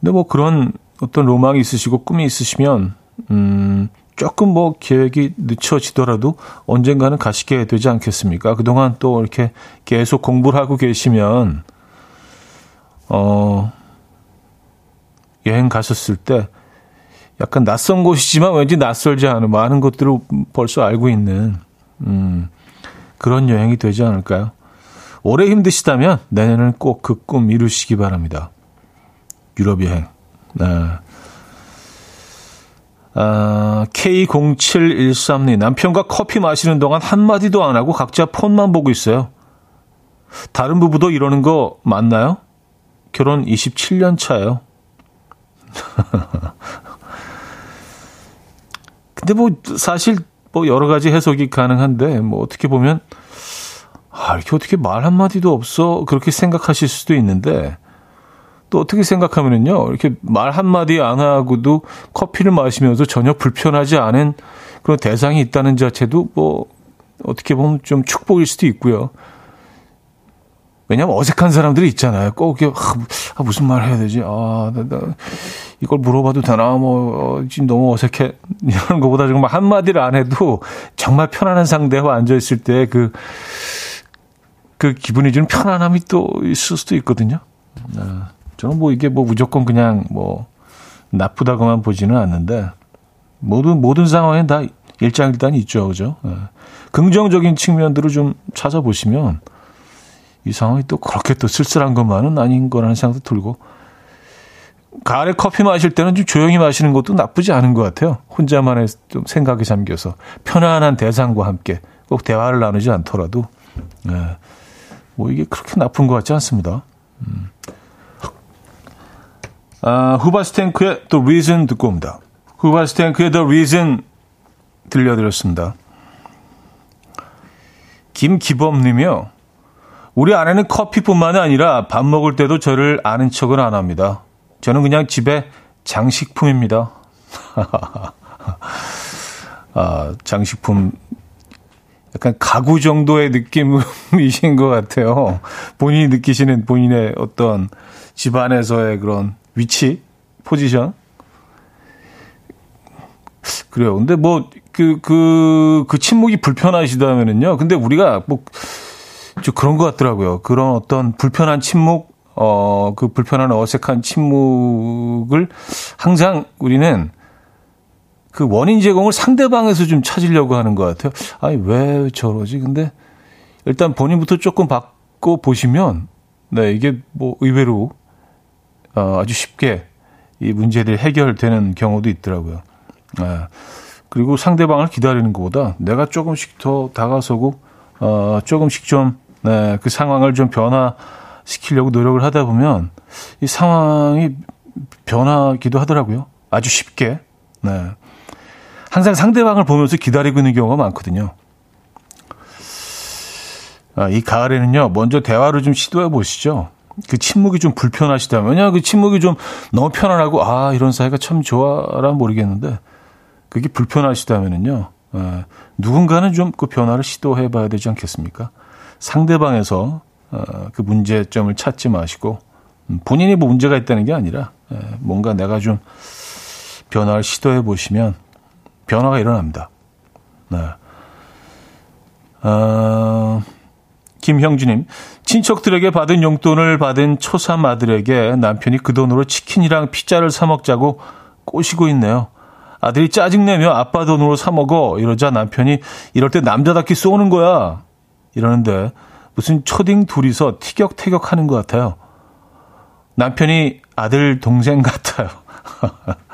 근데 뭐 그런 어떤 로망이 있으시고 꿈이 있으시면 음 조금 뭐 계획이 늦춰지더라도 언젠가는 가시게 되지 않겠습니까? 그동안 또 이렇게 계속 공부를 하고 계시면 어 여행 가셨을 때 약간 낯선 곳이지만 왠지 낯설지 않은 많은 것들을 벌써 알고 있는 음 그런 여행이 되지 않을까요? 오래 힘드시다면 내년에는 꼭 그 꿈 이루시기 바랍니다. 유럽 여행. 네. 아, K0713님, 남편과 커피 마시는 동안 한마디도 안 하고 각자 폰만 보고 있어요. 다른 부부도 이러는 거 맞나요? 결혼 27년 차예요. 근데 뭐 사실 뭐 여러 가지 해석이 가능한데 뭐 어떻게 보면 아, 이렇게 어떻게 말 한마디도 없어 그렇게 생각하실 수도 있는데 또 어떻게 생각하면은요, 이렇게 말 한마디 안 하고도 커피를 마시면서 전혀 불편하지 않은 그런 대상이 있다는 자체도 뭐, 어떻게 보면 좀 축복일 수도 있고요. 왜냐면 어색한 사람들이 있잖아요. 꼭 이게 아, 무슨 말 해야 되지? 아, 나, 나 이걸 물어봐도 되나? 뭐 어, 지금 너무 어색해 이런 거보다 정말 한 마디를 안 해도 정말 편안한 상대와 앉아 있을 때 그그 그 기분이 좀 편안함이 또 있을 수도 있거든요. 아, 저는 뭐 이게 뭐 무조건 그냥 뭐 나쁘다고만 보지는 않는데 모든 모든 상황에 다 일장일단이 있죠, 그죠? 네. 긍정적인 측면들을 좀 찾아보시면 이 상황이 또 그렇게 또 쓸쓸한 것만은 아닌 거라는 생각도 들고 가을에 커피 마실 때는 좀 조용히 마시는 것도 나쁘지 않은 것 같아요. 혼자만의 좀 생각에 잠겨서 편안한 대상과 함께 꼭 대화를 나누지 않더라도 네. 뭐 이게 그렇게 나쁜 것 같지 않습니다. 음. 아, 후바스탱크의 The Reason 듣고 옵니다. 후바스탱크의 The Reason 들려드렸습니다. 김기범님이요. 우리 아내는 커피뿐만 아니라 밥 먹을 때도 저를 아는 척을 안 합니다. 저는 그냥 집에 장식품입니다. 아, 장식품 약간 가구 정도의 느낌이신 것 같아요. 본인이 느끼시는 본인의 어떤 집안에서의 그런 위치, 포지션. 그래요. 근데 뭐, 그, 그, 그 침묵이 불편하시다면은요. 근데 우리가 뭐, 좀 그런 것 같더라고요. 그런 어떤 불편한 침묵, 어, 그 불편한 어색한 침묵을 항상 우리는 그 원인 제공을 상대방에서 좀 찾으려고 하는 것 같아요. 아니, 왜 저러지? 근데 일단 본인부터 조금 바꿔 보시면, 네, 이게 뭐 의외로 어, 아주 쉽게 이 문제들이 해결되는 경우도 있더라고요. 네. 그리고 상대방을 기다리는 것보다 내가 조금씩 더 다가서고 어, 조금씩 좀 네, 그 상황을 좀 변화시키려고 노력을 하다 보면 이 상황이 변하기도 하더라고요. 아주 쉽게. 네. 항상 상대방을 보면서 기다리고 있는 경우가 많거든요. 아, 이 가을에는요, 먼저 대화를 좀 시도해 보시죠. 그 침묵이 좀 불편하시다면, 왜냐, 그 침묵이 좀 너무 편안하고, 아, 이런 사이가 참 좋아라면 모르겠는데, 그게 불편하시다면은요, 어, 누군가는 좀 그 변화를 시도해 봐야 되지 않겠습니까? 상대방에서 어, 그 문제점을 찾지 마시고, 음, 본인이 뭐 문제가 있다는 게 아니라, 에, 뭔가 내가 좀 변화를 시도해 보시면 변화가 일어납니다. 네. 어, 김형주님, 친척들에게 받은 용돈을 받은 초삼 아들에게 남편이 그 돈으로 치킨이랑 피자를 사 먹자고 꼬시고 있네요. 아들이 짜증내며 아빠 돈으로 사 먹어 이러자 남편이 이럴 때 남자답게 쏘는 거야 이러는데 무슨 초딩 둘이서 티격태격 하는 것 같아요. 남편이 아들 동생 같아요.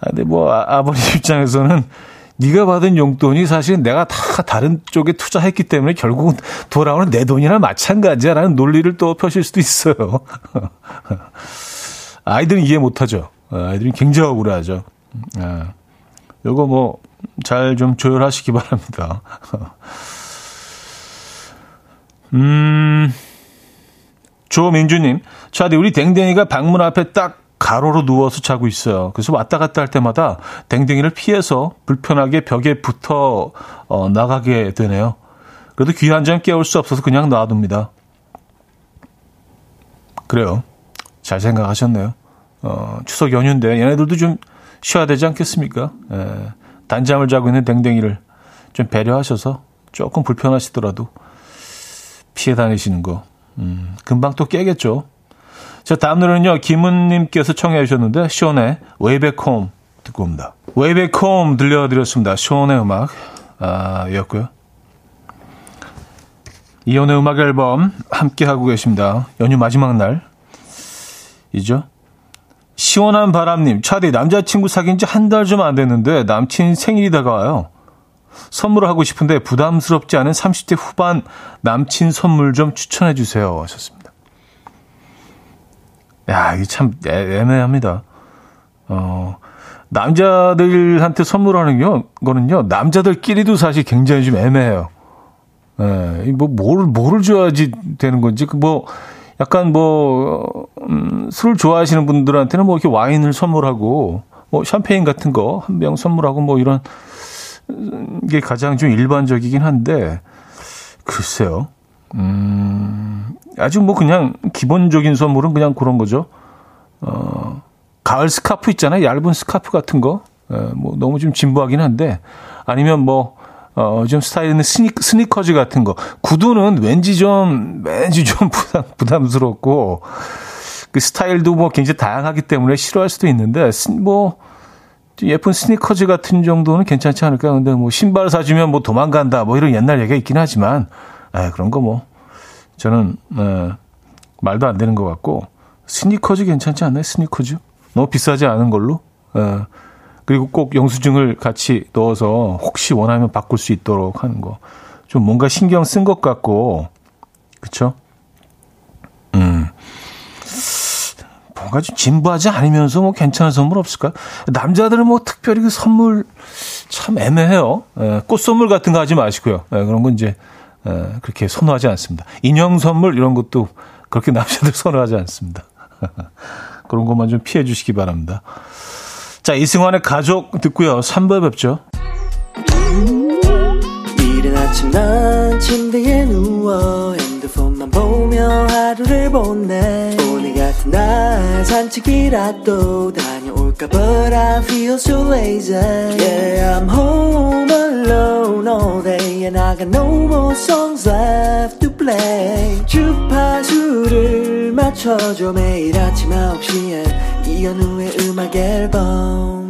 아, 근데 뭐 아, 버님 입장에서는 네가 받은 용돈이 사실 내가 다 다른 쪽에 투자했기 때문에 결국은 돌아오는 내 돈이나 마찬가지야라는 논리를 또 펴실 수도 있어요. 아이들은 이해 못하죠. 아이들은 굉장히 억울하죠. 아, 요거 뭐 잘 좀 조율하시기 바랍니다. 음, 조민주님, 차디 우리 댕댕이가 방문 앞에 딱 가로로 누워서 자고 있어요. 그래서 왔다 갔다 할 때마다 댕댕이를 피해서 불편하게 벽에 붙어 어, 나가게 되네요. 그래도 귀 한 점 깨울 수 없어서 그냥 놔둡니다. 그래요. 잘 생각하셨네요. 어, 추석 연휴인데 얘네들도 좀 쉬어야 되지 않겠습니까? 예, 단잠을 자고 있는 댕댕이를 좀 배려하셔서 조금 불편하시더라도 피해 다니시는 거 음, 금방 또 깨겠죠. 자, 다음 노래는요, 김은님께서 청해 주셨는데, 숀의 Way Back Home 듣고 옵니다. Way Back Home 들려드렸습니다. 숀의 음악, 아, 였고요. 이연의 음악 앨범 함께하고 계십니다. 연휴 마지막 날. 이죠? 시원한 바람님, 차디 남자친구 사귄 지 한 달 좀 안 됐는데 남친 생일이 다가와요. 선물을 하고 싶은데 부담스럽지 않은 30대 후반 남친 선물 좀 추천해 주세요. 하셨습니다. 야, 이게 참 애매합니다. 어, 남자들한테 선물하는 게, 거는요, 남자들끼리도 사실 굉장히 좀 애매해요. 예, 뭐, 뭘, 뭐를 줘야지 되는 건지, 그 뭐, 약간 뭐, 음, 술을 좋아하시는 분들한테는 뭐 이렇게 와인을 선물하고, 뭐, 샴페인 같은 거 한 병 선물하고 뭐 이런 게 가장 좀 일반적이긴 한데, 글쎄요. 음, 아직 뭐 그냥 기본적인 선물은 그냥 그런 거죠. 어, 가을 스카프 있잖아요. 얇은 스카프 같은 거. 에, 뭐 너무 좀 진부하긴 한데 아니면 뭐 어, 좀 스타일 있는 스니, 스니커즈 같은 거. 구두는 왠지 좀, 왠지 좀 부담, 부담스럽고, 그 스타일도 뭐 굉장히 다양하기 때문에 싫어할 수도 있는데, 뭐, 예쁜 스니커즈 같은 정도는 괜찮지 않을까. 근데 뭐 신발 사주면 뭐 도망간다, 뭐 이런 옛날 얘기가 있긴 하지만, 에, 그런 거 뭐, 저는, 에, 말도 안 되는 것 같고, 스니커즈 괜찮지 않나요? 스니커즈? 너무 비싸지 않은 걸로? 에, 그리고 꼭 영수증을 같이 넣어서 혹시 원하면 바꿀 수 있도록 하는 거. 좀 뭔가 신경 쓴 것 같고, 그쵸? 음. 뭔가 좀 진부하지 않으면서 뭐 괜찮은 선물 없을까요? 남자들은 뭐 특별히 그 선물 참 애매해요. 에, 꽃 선물 같은 거 하지 마시고요. 에, 그런 건 이제 에, 그렇게 선호하지 않습니다. 인형 선물 이런 것도 그렇게 남자들 선호하지 않습니다. 그런 것만 좀 피해 주시기 바랍니다. 자, 이승환의 가족 듣고요. 3부에 뵙죠. 이른 아침 난 침대에 누워 핸드폰만 보며 하루를 보내 오늘 같은 날 산책이라도 다녀올까 But I feel so lazy Yeah I'm home alone all day And I got no more songs left to play 주파수를 맞춰줘 매일 아침 9시에 이현우의 음악 앨범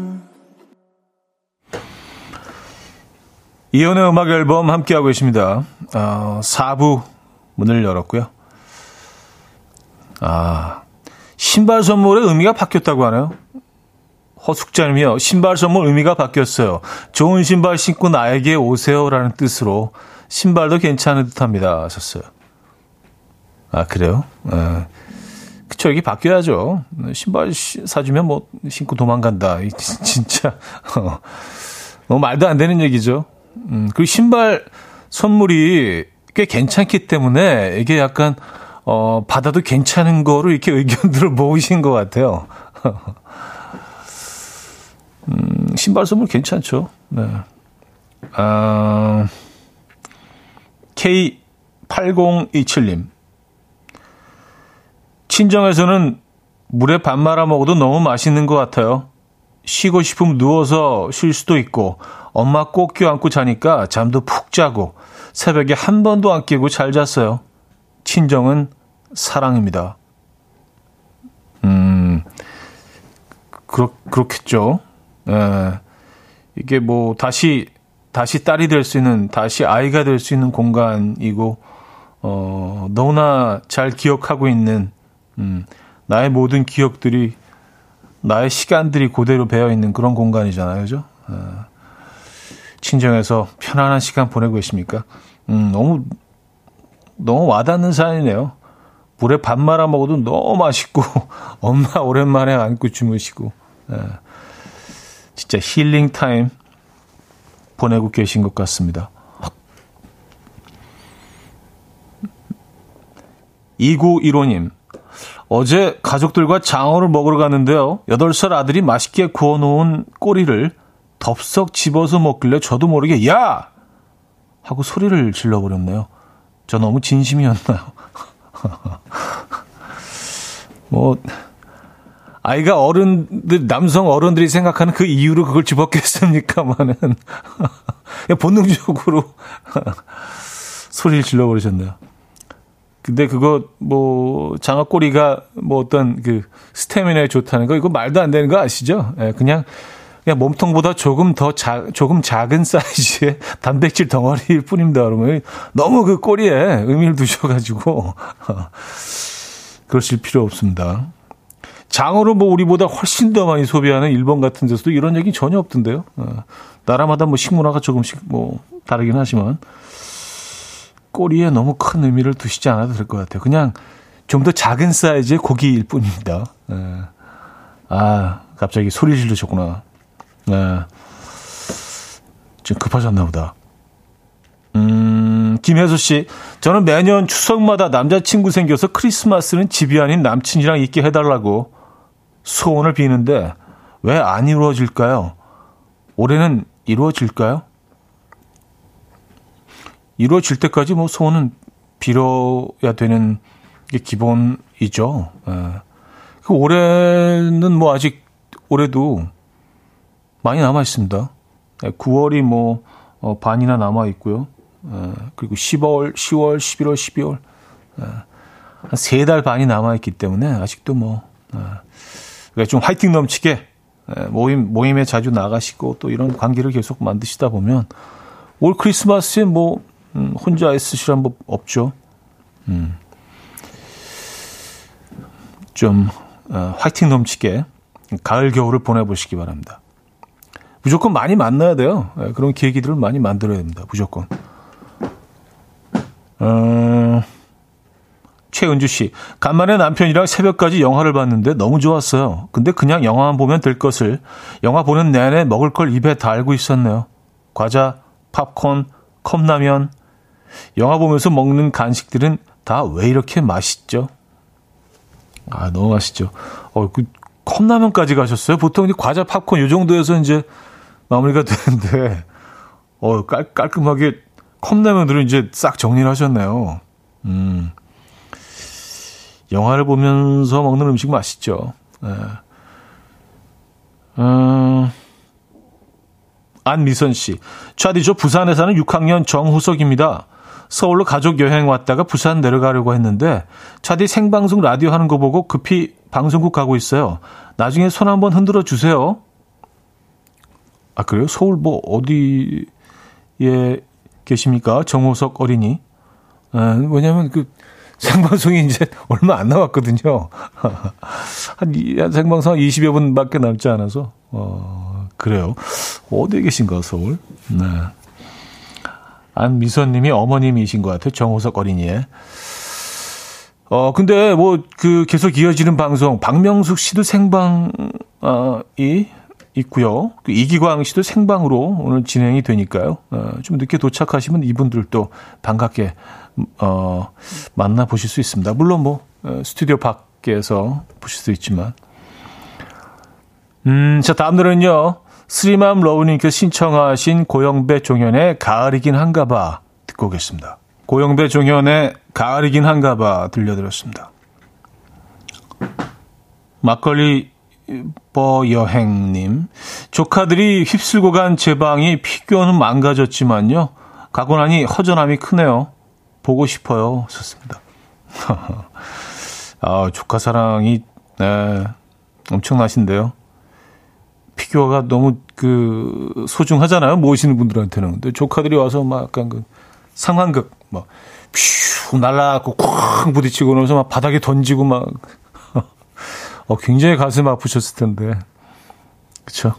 이연의 음악 앨범 함께하고 계십니다. 어, 4부 문을 열었고요. 아, 신발 선물의 의미가 바뀌었다고 하네요. 허숙자님이요. 신발 선물 의미가 바뀌었어요. 좋은 신발 신고 나에게 오세요라는 뜻으로 신발도 괜찮은 듯합니다. 하셨어요. 아 그래요? 에. 그쵸 이게 바뀌어야죠. 신발 시- 사주면 뭐 신고 도망간다. 진짜 어, 말도 안 되는 얘기죠. 음, 그리고 신발 선물이 꽤 괜찮기 때문에 이게 약간 어, 받아도 괜찮은 거로 이렇게 의견들을 모으신 것 같아요. 음, 신발 선물 괜찮죠. 네. 아, K8027님. 친정에서는 물에 밥 말아 먹어도 너무 맛있는 것 같아요. 쉬고 싶으면 누워서 쉴 수도 있고, 엄마 꼭 껴안고 자니까 잠도 푹 자고, 새벽에 한 번도 안 깨고 잘 잤어요. 친정은 사랑입니다. 음, 그렇, 그렇겠죠. 예. 이게 뭐, 다시, 다시 딸이 될 수 있는, 다시 아이가 될 수 있는 공간이고, 어, 너무나 잘 기억하고 있는, 음, 나의 모든 기억들이, 나의 시간들이 그대로 배어 있는 그런 공간이잖아요. 그죠? 어, 친정에서 편안한 시간 보내고 계십니까? 음, 너무, 너무 와닿는 사연이네요. 물에 밥 말아 먹어도 너무 맛있고, 엄마 오랜만에 안고 주무시고, 예. 진짜 힐링 타임 보내고 계신 것 같습니다. 2915님, 어제 가족들과 장어를 먹으러 갔는데요. 8살 아들이 맛있게 구워놓은 꼬리를 덥석 집어서 먹길래 저도 모르게 야! 하고 소리를 질러버렸네요. 저 너무 진심이었나요? 뭐, 아이가 어른들, 남성 어른들이 생각하는 그 이유로 그걸 집었겠습니까만은. 그냥 본능적으로 소리를 질러버리셨네요. 근데 그거 뭐 장어 꼬리가 뭐 어떤 그 스태미나에 좋다는 거 이거 말도 안 되는 거 아시죠? 예, 그냥 그냥 몸통보다 조금 더 작, 조금 작은 사이즈의 단백질 덩어리일 뿐입니다, 여러분. 너무 그 꼬리에 의미를 두셔가지고 그러실 필요 없습니다. 장어를 뭐 우리보다 훨씬 더 많이 소비하는 일본 같은 데서도 이런 얘기 전혀 없던데요. 어, 나라마다 뭐 식문화가 조금씩 뭐 다르긴 하지만 꼬리에 너무 큰 의미를 두시지 않아도 될 것 같아요. 그냥 좀 더 작은 사이즈의 고기일 뿐입니다. 예. 아, 갑자기 소리 지르셨구나. 예. 좀 급하셨나 보다. 음, 김혜수 씨. 저는 매년 추석마다 남자친구 생겨서 크리스마스는 집이 아닌 남친이랑 있게 해달라고 소원을 비는데 왜 안 이루어질까요? 올해는 이루어질까요? 이루어질 때까지 뭐 소원은 빌어야 되는 게 기본이죠. 예. 그 올해는 뭐 아직 올해도 많이 남아 있습니다. 9월이 예, 뭐 어, 반이나 남아 있고요. 예. 그리고 10월, 10월, 11월, 12월 한세 달 반이 남아 있기 때문에 아직도 뭐 그러니까 좀 화이팅 넘치게 모임 모임에 자주 나가시고 또 이런 관계를 계속 만드시다 보면 올 크리스마스에 뭐 음, 혼자 있으시란 법 없죠. 음. 좀 어, 화이팅 넘치게 가을 겨울을 보내보시기 바랍니다. 무조건 많이 만나야 돼요. 네, 그런 계기들을 많이 만들어야 됩니다. 무조건. 어, 최은주 씨, 간만에 남편이랑 새벽까지 영화를 봤는데 너무 좋았어요. 근데 그냥 영화만 보면 될 것을 영화 보는 내내 먹을 걸 입에 달고 있었네요. 과자, 팝콘, 컵라면. 영화 보면서 먹는 간식들은 다 왜 이렇게 맛있죠? 아, 너무 맛있죠. 어, 그 컵라면까지 가셨어요? 보통 이제 과자, 팝콘 요 정도에서 이제 마무리가 되는데 어, 깔, 깔끔하게 컵라면으로 이제 싹 정리를 하셨네요. 음. 영화를 보면서 먹는 음식 맛있죠. 네. 음, 안미선 씨. 차디, 저 부산에 사는 6학년 정후석입니다. 서울로 가족 여행 왔다가 부산 내려가려고 했는데 차디 생방송 라디오 하는 거 보고 급히 방송국 가고 있어요. 나중에 손 한번 흔들어 주세요. 아 그래요? 서울 뭐 어디에 계십니까? 정호석 어린이. 아, 왜냐면 그 생방송이 이제 얼마 안 남았거든요. 한, 한 생방송 20여 분밖에 남지 않아서 어 그래요. 어디에 계신가 서울? 네. 안미선님이 어머님이신 것 같아요. 정호석 어린이의. 어, 근데 뭐, 그, 계속 이어지는 방송, 박명숙 씨도 생방이 있고요. 그 이기광 씨도 생방으로 오늘 진행이 되니까요. 어, 좀 늦게 도착하시면 이분들도 반갑게, 어, 만나 보실 수 있습니다. 물론 뭐, 어, 스튜디오 밖에서 보실 수 있지만. 음, 자, 다음 노래는요. 스리맘 러우님께서 신청하신 고영배 종현의 가을이긴 한가봐 듣고 계십니다. 고영배 종현의 가을이긴 한가봐 들려드렸습니다. 막걸리 버 여행님 조카들이 휩쓸고 간 제 방이 피규어는 망가졌지만요 가고 나니 허전함이 크네요 보고 싶어요 좋습니다 아 조카 사랑이 네, 엄청나신데요 피규어가 너무 그 소중하잖아요. 모시는 분들한테는. 근데 조카들이 와서 막 약간 그 상황극 막 퓨 날라갖고 쾅 부딪히고 나서 막 바닥에 던지고 막 어, 굉장히 가슴 아프셨을 텐데. 그쵸?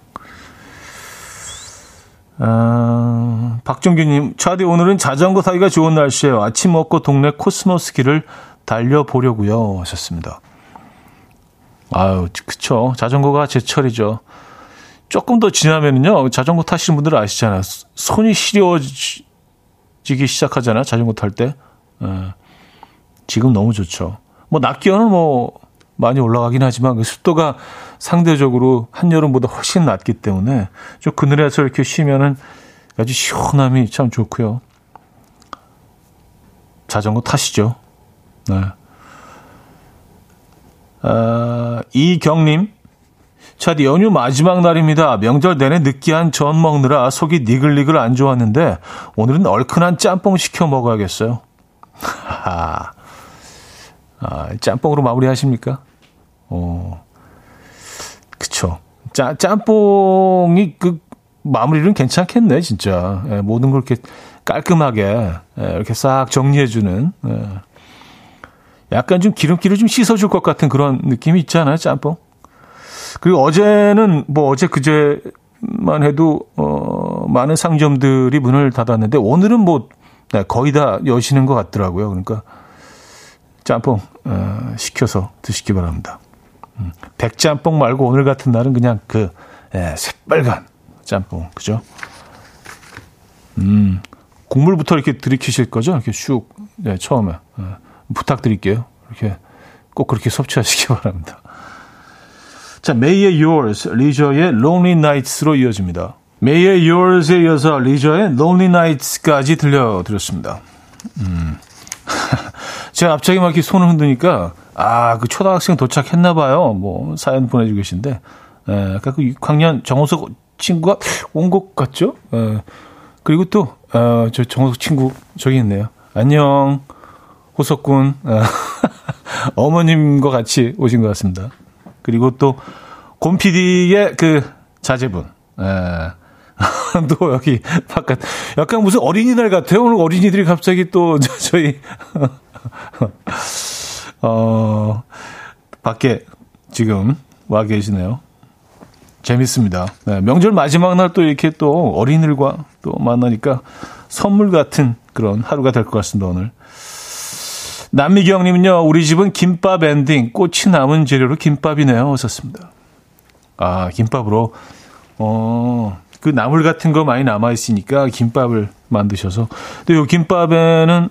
아, 박정규님, 차디 오늘은 자전거 타기가 좋은 날씨예요. 아침 먹고 동네 코스모스 길을 달려보려고요. 하셨습니다. 아유, 그쵸. 자전거가 제철이죠. 조금 더 지나면은요, 자전거 타시는 분들은 아시잖아요. 손이 시려지기 시작하잖아요. 자전거 탈 때. 예. 지금 너무 좋죠. 뭐, 낮 기온은 뭐, 많이 올라가긴 하지만 그 습도가 상대적으로 한여름보다 훨씬 낮기 때문에 좀 그늘에서 이렇게 쉬면은 아주 시원함이 참 좋고요. 자전거 타시죠. 네. 아, 이경님, 차디 연휴 마지막 날입니다. 명절 내내 느끼한 전 먹느라 속이 니글니글 안 좋았는데 오늘은 얼큰한 짬뽕 시켜 먹어야겠어요. 아, 짬뽕으로 마무리하십니까? 어, 그쵸. 짜, 짬뽕이 그 마무리는 괜찮겠네, 진짜. 예, 모든 걸 이렇게 깔끔하게 예, 이렇게 싹 정리해주는. 예. 약간 좀 기름기를 좀 씻어줄 것 같은 그런 느낌이 있잖아요, 짬뽕. 그리고 어제는 뭐 어제 그제만 해도 어 많은 상점들이 문을 닫았는데 오늘은 뭐 네, 거의 다 여시는 것 같더라고요. 그러니까 짬뽕 어, 시켜서 드시기 바랍니다. 음, 백짬뽕 말고 오늘 같은 날은 그냥 그 예, 새빨간 짬뽕 그죠? 음 국물부터 이렇게 들이키실 거죠? 이렇게 슉 네, 처음에 예, 부탁드릴게요. 이렇게 꼭 그렇게 섭취하시기 바랍니다. 자, 메이의 Yours, 리저의 Lonely Nights로 이어집니다. 메이의 Yours에 이어서 리저의 Lonely Nights까지 들려드렸습니다. 음. 제가 갑자기 막 이렇게 손을 흔드니까, 아, 그 초등학생 도착했나 봐요. 뭐, 사연 보내주고 계신데, 에, 아까 그 6학년 정호석 친구가 온 것 같죠? 에, 그리고 또, 어, 저 정호석 친구 저기 있네요. 안녕, 호석군. 어, 어머님과 같이 오신 것 같습니다. 그리고 또, 곰피디의 그 자제분. 에, 또 여기 바깥 약간 무슨 어린이날 같아요. 오늘 어린이들이 갑자기 또 저희 어 밖에 지금 와 계시네요. 재밌습니다. 네, 명절 마지막 날 또 이렇게 또 어린이들과 또 만나니까 선물 같은 그런 하루가 될 것 같습니다, 오늘. 남미경님은요, 우리 집은 김밥 엔딩, 꽃이 남은 재료로 김밥이네요. 오셨습니다. 아, 김밥으로, 어, 그 나물 같은 거 많이 남아 있으니까 김밥을 만드셔서. 근데 요 김밥에는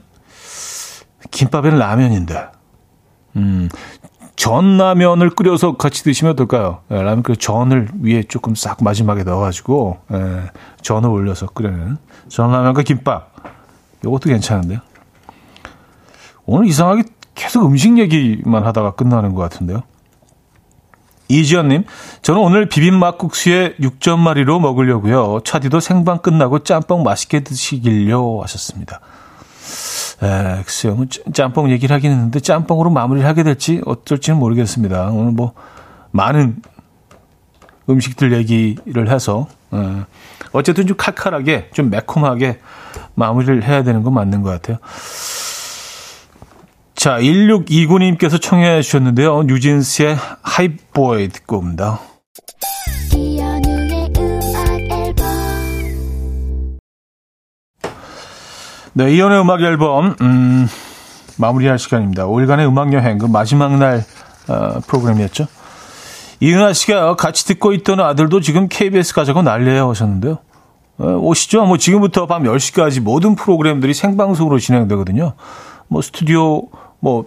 김밥에는 라면인데. 음. 전 라면을 끓여서 같이 드시면 어떨까요? 예, 라면 그 전을 위에 조금 싹 마지막에 넣어가지고 예, 전을 올려서 끓여는 전 라면과 김밥. 이것도 괜찮은데요. 오늘 이상하게 계속 음식 얘기만 하다가 끝나는 것 같은데요. 이지연님, 저는 오늘 비빔막국수에 6점 마리로 먹으려고요. 차디도 생방 끝나고 짬뽕 맛있게 드시길요 하셨습니다. 에, 글쎄요. 뭐 짬뽕 얘기를 하긴 했는데 짬뽕으로 마무리를 하게 될지 어쩔지는 모르겠습니다. 오늘 뭐 많은 음식들 얘기를 해서 에, 어쨌든 좀 칼칼하게 좀 매콤하게 마무리를 해야 되는 건 맞는 것 같아요. 자, 1629님께서 청해 주셨는데요. 뉴진스의 하이보이 듣고 옵니다. 네, 이연의 음악 앨범, 음, 마무리할 시간입니다. 5일간의 음악 여행, 그 마지막 날, 어, 프로그램이었죠. 이은하 씨가 같이 듣고 있던 아들도 지금 KBS 가자고 난리에 오셨는데요. 어, 오시죠? 뭐 지금부터 밤 10시까지 모든 프로그램들이 생방송으로 진행되거든요. 뭐 스튜디오 뭐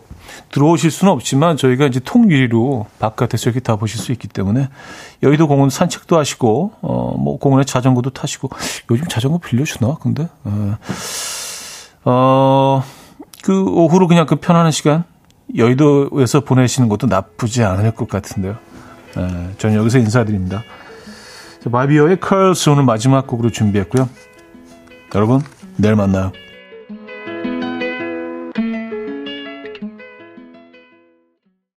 들어오실 수는 없지만 저희가 이제 통유리로 바깥에서 이렇게 다 보실 수 있기 때문에 여의도 공원 산책도 하시고 어 뭐 공원에 자전거도 타시고 요즘 자전거 빌려주나 근데 어, 그 오후로 그냥 그 편안한 시간 여의도에서 보내시는 것도 나쁘지 않을 것 같은데요. 에, 저는 여기서 인사드립니다. 마비어의 Curls 오늘 마지막 곡으로 준비했고요. 여러분 내일 만나요.